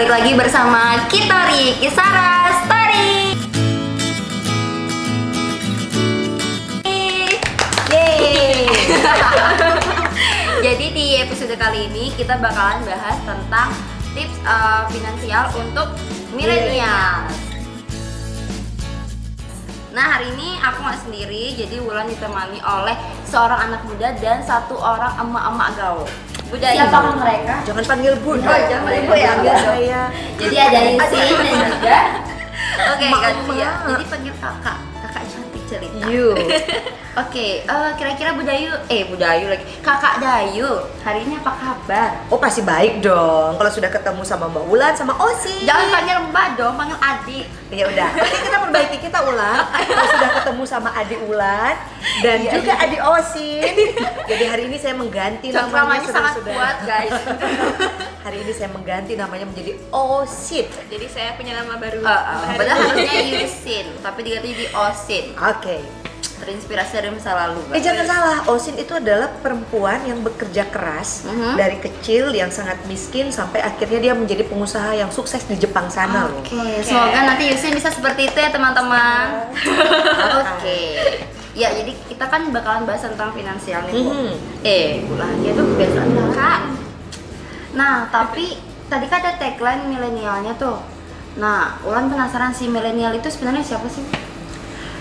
balik lagi bersama Kitori Kisara Story. Yeay. Jadi di episode kali ini kita bakalan bahas tentang tips uh, finansial untuk milenial. Nah hari ini aku nggak sendiri, jadi Wulan ditemani oleh seorang anak muda dan satu orang emak-emak gaul. Budaya. Siapakah mereka? Jangan panggil Bu. Oh, jangan panggil Bu ya, Panggil enggak. saya. Jadi ada Yusin dan juga Oke, Emak, ganti ya. Jadi panggil kakak, kakak cantik cerita. You. Oke, eh, kira-kira Budayu, eh Budayu lagi, kakak Dayu, hari ini apa kabar? Oh pasti baik dong. Kalau sudah ketemu sama Mbak Ulan sama Osi. Jangan panggil mbak dong, panggil adik. Ya udah. Oke kita perbaiki kita Ulan. Kalau sudah ketemu sama adik Ulan dan Iya, juga iya. adik Osin. Jadi hari ini saya mengganti namanya Cengkramannya sangat saudara-saudara. kuat guys. Hari ini saya mengganti namanya menjadi Osit. Jadi saya punya nama baru. Eh, eh, padahal harusnya Yusin, tapi diganti jadi Osin. Oke. Terinspirasi dari masa lalu. Eh guys. jangan salah, Osin itu adalah perempuan yang bekerja keras Mhm. dari kecil yang sangat miskin sampai akhirnya dia menjadi pengusaha yang sukses di Jepang sana loh. Oke, semoga nanti Yusin bisa seperti itu ya teman-teman. Oke. Ya, jadi kita kan bakalan bahas tentang finansial nih, Bu. Mhm. Eh, ulah dia tuh kebiasaan Kak. Nah, tapi tadi kan ada tagline milenialnya tuh. Nah, Ulan penasaran sih milenial itu sebenarnya siapa sih?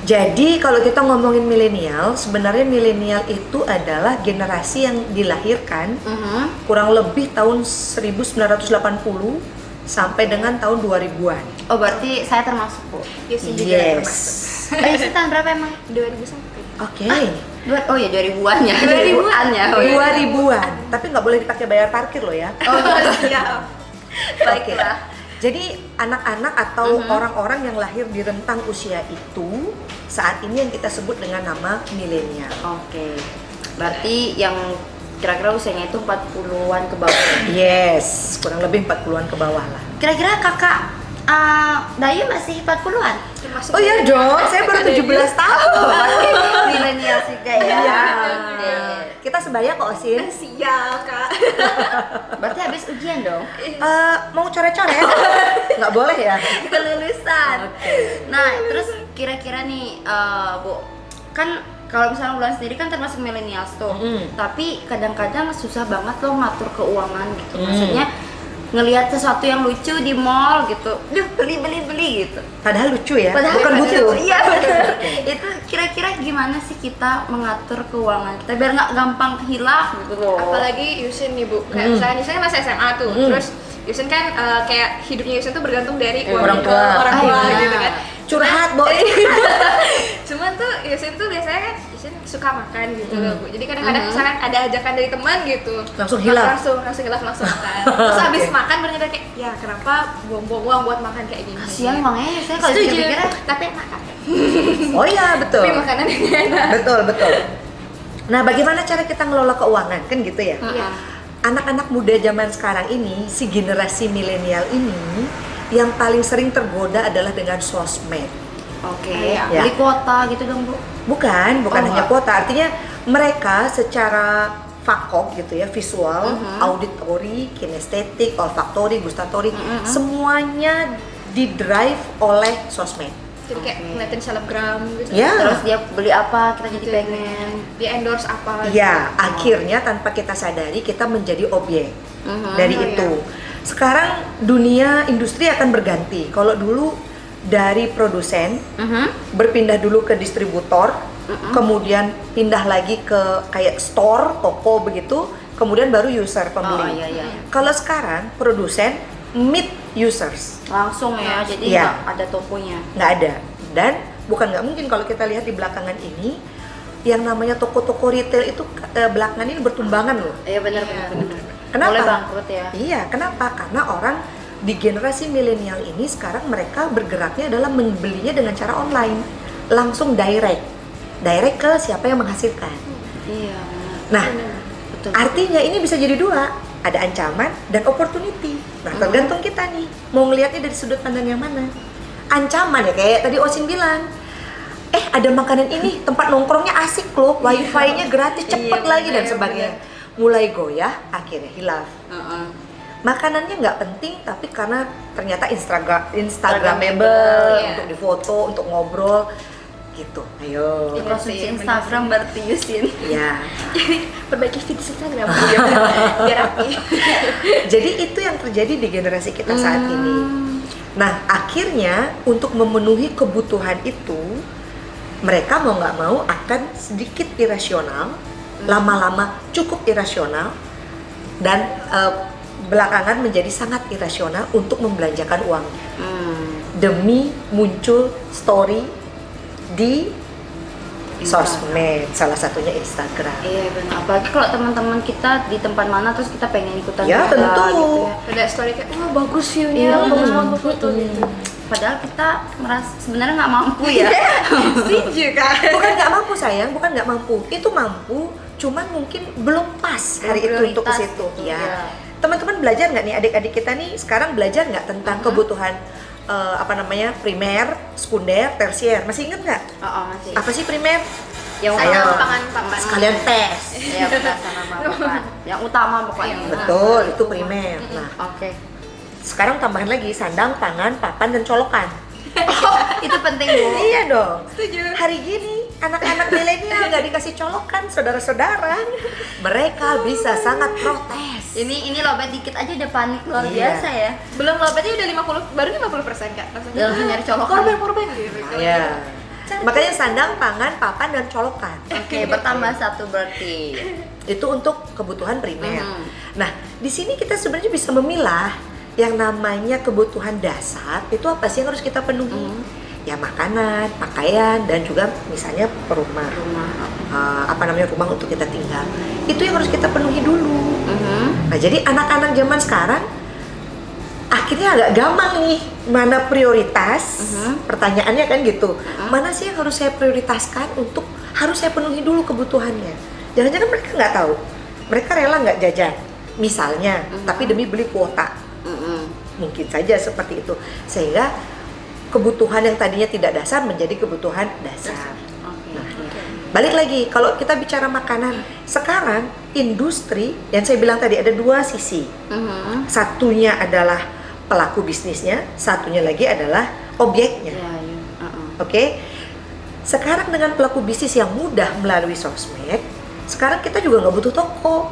Jadi kalau kita ngomongin milenial, sebenarnya milenial itu adalah generasi yang dilahirkan Mhm. kurang lebih tahun 1980 sampai dengan tahun 2000-an. Oh, berarti saya termasuk, Bu. Yusin juga Yes. termasuk. Eh, tahun berapa emang? 2001. Oke. Dua, oh ya 2000-an ya. 2000-an. ya. Oh, iya. 2000-an. Tapi nggak boleh dipakai bayar parkir loh ya. Oh, Siap. baiklah. Jadi anak-anak atau Mhm. orang-orang yang lahir di rentang usia itu saat ini yang kita sebut dengan nama milenial. Oke. Berarti yang kira-kira usianya itu 40-an ke bawah. Yes, kurang lebih 40-an ke bawah lah. Kira-kira kakak uh, Dayu masih 40-an? Termasuk Oh iya dong, saya baru 17 tahun. Milenial sih kayak ya. Kita sebaya kok, Osin. Siap, Kak. Berarti habis ujian dong? Eh, mau coret-coret? Nggak boleh ya? Kelulusan. Nah, terus kira-kira nih uh, Bu, kan kalau misalnya Ulan sendiri kan termasuk milenials tuh. Mm. Tapi kadang-kadang susah banget loh ngatur keuangan gitu. Mm. Maksudnya ngelihat sesuatu yang lucu di mall gitu. Duh, beli beli beli gitu. Padahal lucu ya, Padahal bukan butuh. Iya benar. itu kira-kira gimana sih kita mengatur keuangan kita biar nggak gampang hilaf gitu loh. Apalagi Yusin nih, Bu. Kayak Hmm. misalnya Yusin masih SMA tuh. Hmm. Terus Yusin kan eh, kayak hidupnya Yusin tuh bergantung dari Eh, uang orang ke tua. orang Ah, tua iya. gitu kan. Curhat, Bo. Cuman tuh Yusin tuh biasanya kan Yusin suka makan gitu Hmm. loh, Bu. Jadi kadang-kadang Mhm. misalkan ada ajakan dari teman gitu. Langsung hilaf. Langsung langsung hilaf langsung makan. Terus habis Oke. makan nyadar kayak, ya kenapa buang-buang uang buat makan kayak gini. Kasihan uangnya ya saya kalau dipikir Tapi enak kan. Oh iya, betul. Tapi makanan yang enak. Betul, betul. Nah, bagaimana cara kita ngelola keuangan? Kan gitu ya? Iya. Anak-anak muda zaman sekarang ini, si generasi milenial ini, yang paling sering tergoda adalah dengan sosmed. Oke, Iya. beli kuota gitu dong bu. Bukan, bukan Oh, hanya kuota. Artinya mereka secara fakok gitu ya, visual, Mhm. auditory, kinestetik, olfaktori, gustatory, Mhm. semuanya didrive oleh sosmed. Jadi kayak Oke. ngeliatin selebgram gitu. Ya. Terus dia beli apa kita jadi Gitu. pengen. Dia endorse apa Ya, gitu. akhirnya tanpa kita sadari kita menjadi objek Mhm. dari Oh, itu. Sekarang dunia industri akan berganti. Kalau dulu dari produsen Mhm. berpindah dulu ke distributor, Mhm. kemudian pindah lagi ke kayak store, toko begitu, kemudian baru user pembeli. Oh iya iya. iya. Kalau sekarang produsen meet users, Langsung ya, jadi Iya. nggak ada tokonya. nggak ada. Dan bukan nggak mungkin kalau kita lihat di belakangan ini, yang namanya toko-toko retail itu eh, belakangan ini bertumbangan loh. Iya benar Iya, benar benar. Kenapa? Mulai bangkrut ya. Iya, kenapa? Karena orang di generasi milenial ini sekarang mereka bergeraknya adalah membelinya dengan cara online, langsung direct, direct ke siapa yang menghasilkan. Iya. Nah, Bener. betul. artinya ini bisa jadi dua, ada ancaman dan opportunity. Nah, Mhm. tergantung kita nih mau ngelihatnya dari sudut pandang yang mana. Ancaman ya kayak tadi Osin bilang. Eh, ada makanan ini, tempat nongkrongnya asik loh, wifi-nya gratis, cepet Iya, lagi dan bener, sebagainya. Mulai goyah, akhirnya hilaf. Heeh. Makanannya nggak penting tapi karena ternyata Instagram Instagramable, iya. untuk difoto untuk ngobrol gitu. Ayo. Iya konsumsi Instagram berarti Yusin ya Jadi perbaiki feed Instagram biar, jadi itu yang terjadi di generasi kita saat Hmm. ini. Nah akhirnya untuk memenuhi kebutuhan itu mereka mau nggak mau akan sedikit irasional lama-lama cukup irasional dan eh, belakangan menjadi sangat irasional untuk membelanjakan uangnya Hmm. demi muncul story di sosmed salah satunya Instagram Iya benar. Apalagi kalau teman-teman kita di tempat mana terus kita pengen ikutan Ya, tentu. gitu ya. Ada story kayak, wah bagus view-nya, Iya, bagus mm, banget foto gitu. Padahal kita merasa sebenarnya nggak mampu ya. Setuju kan? bukan nggak mampu sayang bukan nggak mampu itu mampu cuman mungkin belum pas hari itu untuk ke Prioritas situ gitu, ya ya. Teman-teman belajar nggak nih adik-adik kita nih sekarang belajar nggak tentang Mhm. kebutuhan eh, apa namanya primer sekunder tersier masih inget nggak Oh, oh, masih. apa sih primer Yang utama. Pangan, pangan. sekalian tes Iya benar sama Bapak. Yang utama pokoknya. betul itu primer nah Oke. sekarang tambahan lagi sandang tangan papan dan colokan Itu penting bu. iya dong Setuju. hari gini anak-anak milenial nggak dikasih colokan saudara-saudara mereka bisa sangat protes Ini ini lobet dikit aja udah panik luar Iya. biasa ya. Belum lobetnya udah 50, baru 50 persen kak. Rasanya. Dia langsung nyari colokan. Korban-korban gitu. ya makanya sandang pangan papan dan colokan Oke, bertambah satu berarti. itu untuk kebutuhan primer Mhm. nah di sini kita sebenarnya bisa memilah yang namanya kebutuhan dasar itu apa sih yang harus kita penuhi Mhm. Ya makanan pakaian dan juga misalnya rumah Rumah. Eh, apa namanya rumah untuk kita tinggal itu yang harus kita penuhi dulu Mhm. Nah, jadi anak-anak zaman sekarang akhirnya agak gampang nih mana prioritas. Mhm. Pertanyaannya kan gitu. Mhm. Mana sih yang harus saya prioritaskan untuk harus saya penuhi dulu kebutuhannya. Jangan-jangan mereka nggak tahu. Mereka rela nggak jajan, misalnya, Mhm. tapi demi beli kuota. Mhm. Mungkin saja seperti itu. Sehingga kebutuhan yang tadinya tidak dasar menjadi kebutuhan dasar. Nah, Balik lagi, kalau kita bicara makanan, sekarang industri yang saya bilang tadi ada dua sisi. Mhm. Satunya adalah pelaku bisnisnya, satunya lagi adalah objeknya. Ya, ya. Uh-uh. Oke. Sekarang dengan pelaku bisnis yang mudah melalui sosmed, sekarang kita juga nggak butuh toko,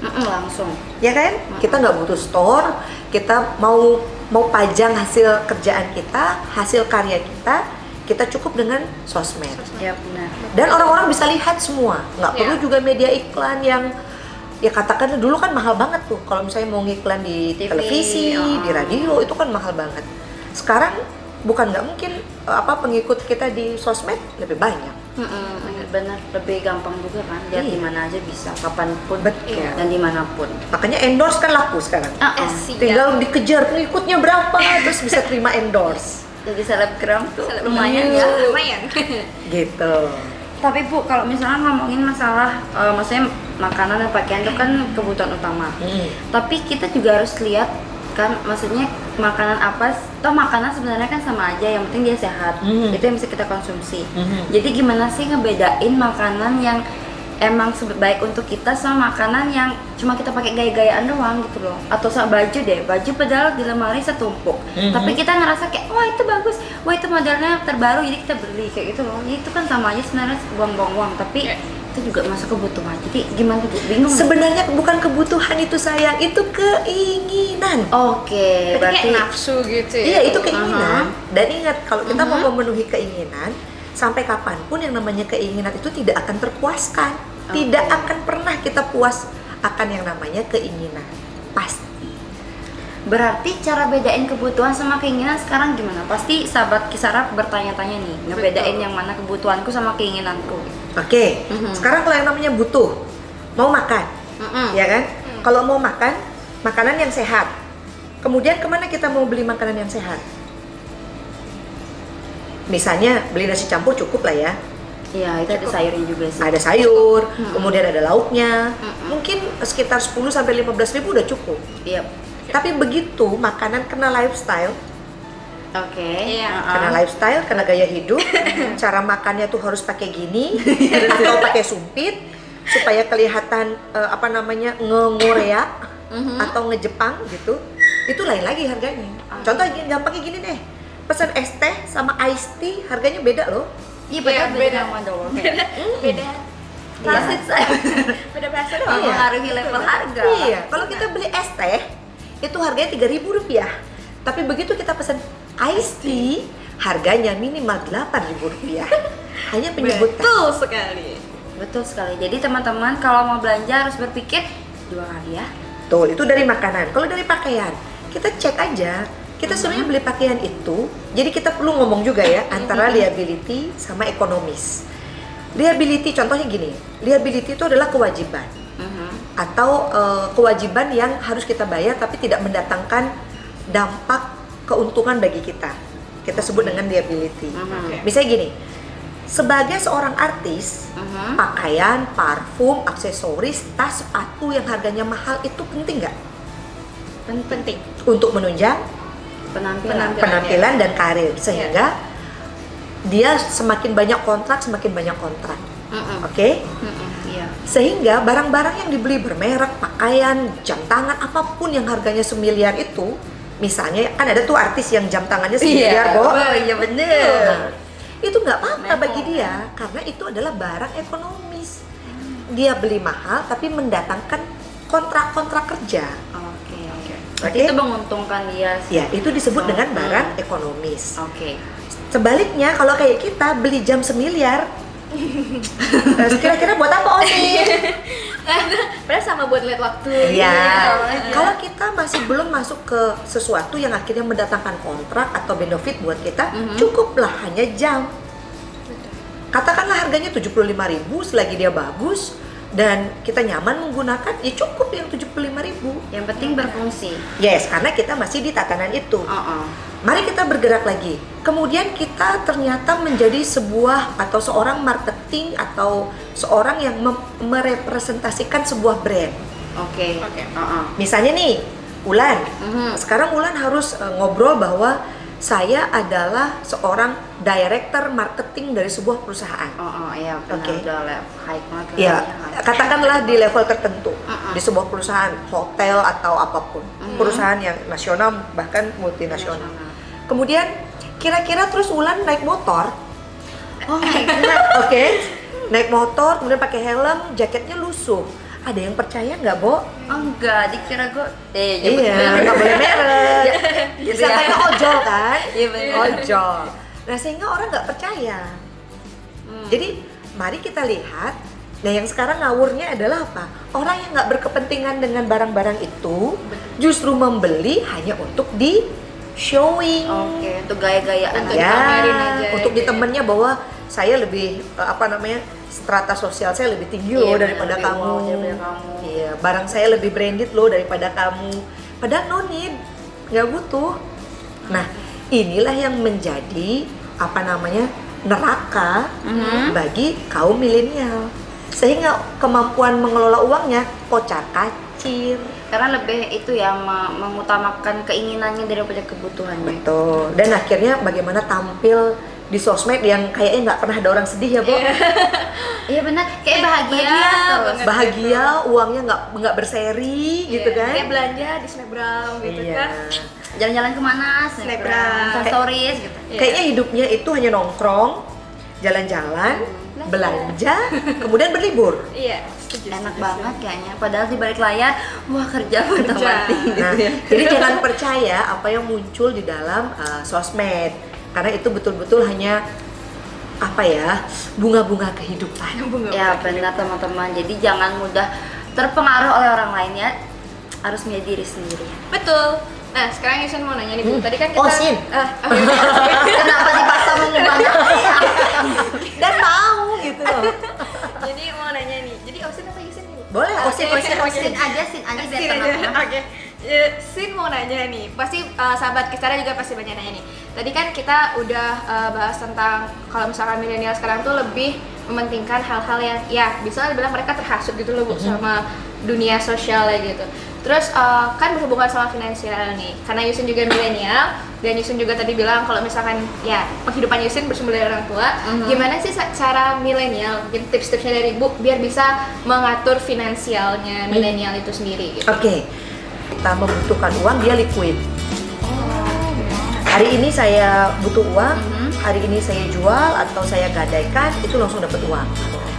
Mm-mm, langsung. ya kan? Kita nggak butuh store, kita mau mau pajang hasil kerjaan kita, hasil karya kita, kita cukup dengan sosmed. Ya benar. dan orang-orang bisa lihat semua nggak Iya. perlu juga media iklan yang ya katakan dulu kan mahal banget tuh kalau misalnya mau ngiklan di TV, televisi oh. di radio itu kan mahal banget sekarang bukan nggak mungkin eh, apa pengikut kita di sosmed lebih banyak Mm-mm, benar lebih gampang juga kan lihat Iya. di mana aja bisa kapan pun Betul. dan di mana pun makanya endorse kan laku sekarang ah. sih. tinggal dikejar pengikutnya berapa terus bisa terima endorse jadi selebgram tuh Seleb- lumayan ya, ya lumayan. gitu tapi bu kalau misalnya ngomongin masalah eh, maksudnya makanan dan pakaian itu kan kebutuhan utama Mm. tapi kita juga harus lihat kan maksudnya makanan apa toh makanan sebenarnya kan sama aja yang penting dia sehat Mhm. itu yang bisa kita konsumsi Mhm. jadi gimana sih ngebedain makanan yang emang baik untuk kita sama makanan yang cuma kita pakai gaya-gayaan doang gitu loh atau sama baju deh baju padahal di lemari setumpuk Mhm. tapi kita ngerasa kayak wah itu bagus wah itu modelnya terbaru jadi kita beli kayak gitu loh Jadi itu kan sama aja sebenarnya buang-buang uang tapi Iya. Itu juga masuk kebutuhan jadi gimana tuh bingung sebenarnya bukan kebutuhan itu sayang itu keinginan oke Berarti berarti kayak nafsu gitu ya. Iya itu keinginan. Dan ingat kalau kita mau Mhm. memenuhi keinginan, sampai kapan pun yang namanya keinginan itu tidak akan terpuaskan. Oke. Tidak akan pernah kita puas akan yang namanya keinginan. Pasti. Berarti cara bedain kebutuhan sama keinginan sekarang gimana? Pasti sahabat Kisara bertanya-tanya nih, ngebedain Betul. yang mana kebutuhanku sama keinginanku. Oke. Mhm. Sekarang kalau yang namanya butuh, mau makan, Mm-mm. ya kan? Hmm. Kalau mau makan, makanan yang sehat. Kemudian ke mana kita mau beli makanan yang sehat? Misalnya beli nasi campur cukup lah ya. Iya, itu ada sayurnya juga sih. ada sayur, Mm-mm. kemudian ada lauknya, Mm-mm. mungkin sekitar 10 sampai 15 ribu udah cukup. Iya. Tapi begitu makanan kena lifestyle, Oke. Iya. Uh-uh. kena lifestyle, kena gaya hidup, cara makannya tuh harus pakai gini atau pakai sumpit supaya kelihatan eh, apa namanya nge-Korea. Mhm. atau ngejepang gitu, itu lain lagi harganya. Ah. Contoh gini, gampangnya gini deh, pesan es teh sama iced tea harganya beda loh. Iya, Iya, padahal beda beda. nama doang. beda Transit saya beda bahasa Iya. mempengaruhi level harga. Iya, kalau kita beli es teh itu harganya tiga rupiah. Tapi begitu kita pesan iced tea, harganya minimal delapan rupiah. Hanya penyebutan. betul sekali Betul sekali. Jadi teman-teman kalau mau belanja harus berpikir dua kali ya. Betul, itu dari makanan. Kalau dari pakaian, kita cek aja. Kita sebenarnya beli pakaian itu, jadi kita perlu ngomong juga ya antara liability sama ekonomis. Liability contohnya gini, liability itu adalah kewajiban Mhm. atau eh, kewajiban yang harus kita bayar tapi tidak mendatangkan dampak keuntungan bagi kita. Kita sebut dengan liability. Mhm. Oke. Misalnya gini, sebagai seorang artis, pakaian, parfum, aksesoris, tas, sepatu yang harganya mahal itu penting nggak penting untuk menunjang Penampilan. Penampilan. penampilan dan karir sehingga dia semakin banyak kontrak semakin banyak kontrak, oke? Mhm, Iya. Sehingga barang-barang yang dibeli bermerek, pakaian, jam tangan, apa pun yang harganya semiliar itu, misalnya kan ada tuh artis yang jam tangannya semiliar, Bo. Oh iya bener. Nah, itu nggak apa-apa bagi dia karena itu adalah barang ekonomis. Dia beli mahal tapi mendatangkan kontrak-kontrak kerja. Oke. Oke. Oke. Berarti itu menguntungkan dia. sih. Ya, itu disebut dengan barang ekonomis. Oke. Sebaliknya kalau kayak kita beli jam semiliar, kira-kira buat apa Osi? padahal sama buat lihat waktu Iya. gitu aja. Kalau kita masih belum masuk ke sesuatu yang akhirnya mendatangkan kontrak atau benefit buat kita, Mhm. cukuplah hanya jam. Katakanlah harganya 75.000 selagi dia bagus dan kita nyaman menggunakan, ya cukup yang 75.000. Yang penting berfungsi. Yes, karena kita masih di tatanan itu. Oh, Mari kita bergerak lagi. Kemudian kita ternyata menjadi sebuah atau seorang marketing atau seorang yang merepresentasikan sebuah brand. Oke. Oke. Oh, Misalnya nih, Ulan. Mhm. Sekarang Ulan harus eh, ngobrol bahwa saya adalah seorang director marketing dari sebuah perusahaan. Oh, oh, iya benar Oke. udah level high banget. lah Ya, katakanlah di level tertentu Mm-mm. di sebuah perusahaan hotel atau apa pun, Mhm. perusahaan yang nasional bahkan multinasional. Kemudian kira-kira terus Ulan naik motor, Oh my god. oke? naik motor, kemudian pakai helm, jaketnya lusuh. Ada yang percaya nggak, Bo? Oh, enggak, dikira gue eh Iya, nggak boleh merek. Ya, gitu ya. kayak ojol kan? Iya, bener. Ojol. Nah sehingga orang nggak percaya. Hmm. Jadi mari kita lihat. Nah yang sekarang ngawurnya adalah apa? Orang yang nggak berkepentingan dengan barang-barang itu justru membeli hanya untuk di showing. Oke, untuk gaya-gayaan Untuk aja. untuk di gitu ya. temennya bahwa saya lebih eh, apa namanya strata sosial saya lebih tinggi Iya, loh daripada lebih kamu. wow daripada kamu. Iya, barang saya lebih branded loh daripada kamu. Padahal no need, nggak butuh. Nah, inilah yang menjadi apa namanya neraka Mhm. bagi kaum milenial. Sehingga kemampuan mengelola uangnya kocar kacir. Karena lebih itu ya me- mengutamakan keinginannya daripada kebutuhannya. Betul. Dan akhirnya bagaimana tampil di sosmed yang kayaknya nggak pernah ada orang sedih ya, Bo. Iya benar, kayak bahagia, Bahagia terus. Bahagia, uangnya nggak nggak berseri gitu Iya, kan. kayak belanja di snapgram gitu Iya. kan Jalan-jalan ke mana? Snapgram. Stories gitu. Iya. Kayaknya hidupnya itu hanya nongkrong, jalan-jalan, belanja, kemudian berlibur. iya Enak setuju, banget kayaknya. Padahal di balik layar, wah kerja Kerja. mati gitu Nah, ya. jadi jangan percaya apa yang muncul di dalam uh, sosmed, karena itu betul-betul hanya apa ya bunga-bunga kehidupan. Bunga Ya bunga. benar teman-teman. Jadi jangan mudah terpengaruh oleh orang lain ya. Harus punya diri sendiri. betul nah sekarang Yusen mau nanya nih bu Hmm. tadi kan kita Oh, Sin. ah, oh, iya. Kenapa dipaksa mengubahnya? Dan mau gitu loh. Boleh, osin, Oke. osin, osin. Sin aja, sin aja biar. Oke. Ya, Sin mau nanya nih, pasti uh, sahabat Kistara juga pasti banyak nanya nih. Tadi kan kita udah uh, bahas tentang kalau misalkan milenial sekarang tuh lebih mementingkan hal-hal yang ya bisa dibilang mereka terhasut gitu loh bu sama dunia sosialnya gitu. Terus uh, kan berhubungan sama finansial nih, karena Yusin juga milenial dan Yusin juga tadi bilang kalau misalkan ya penghidupan Yusin bersumber dari orang tua, Mhm. gimana sih cara milenial, mungkin tips-tipsnya dari ibu biar bisa mengatur finansialnya milenial itu sendiri gitu. Oke, kita membutuhkan uang dia liquid hari ini saya butuh uang Mhm. hari ini saya jual atau saya gadaikan itu langsung dapat uang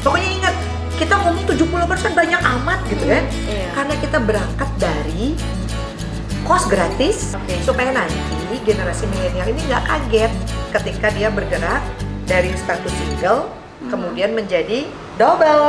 pokoknya ingat kita ngomong 70% banyak amat gitu kan Iya. karena kita berangkat dari kos gratis Oke. supaya nanti generasi milenial ini nggak kaget ketika dia bergerak dari status single kemudian menjadi double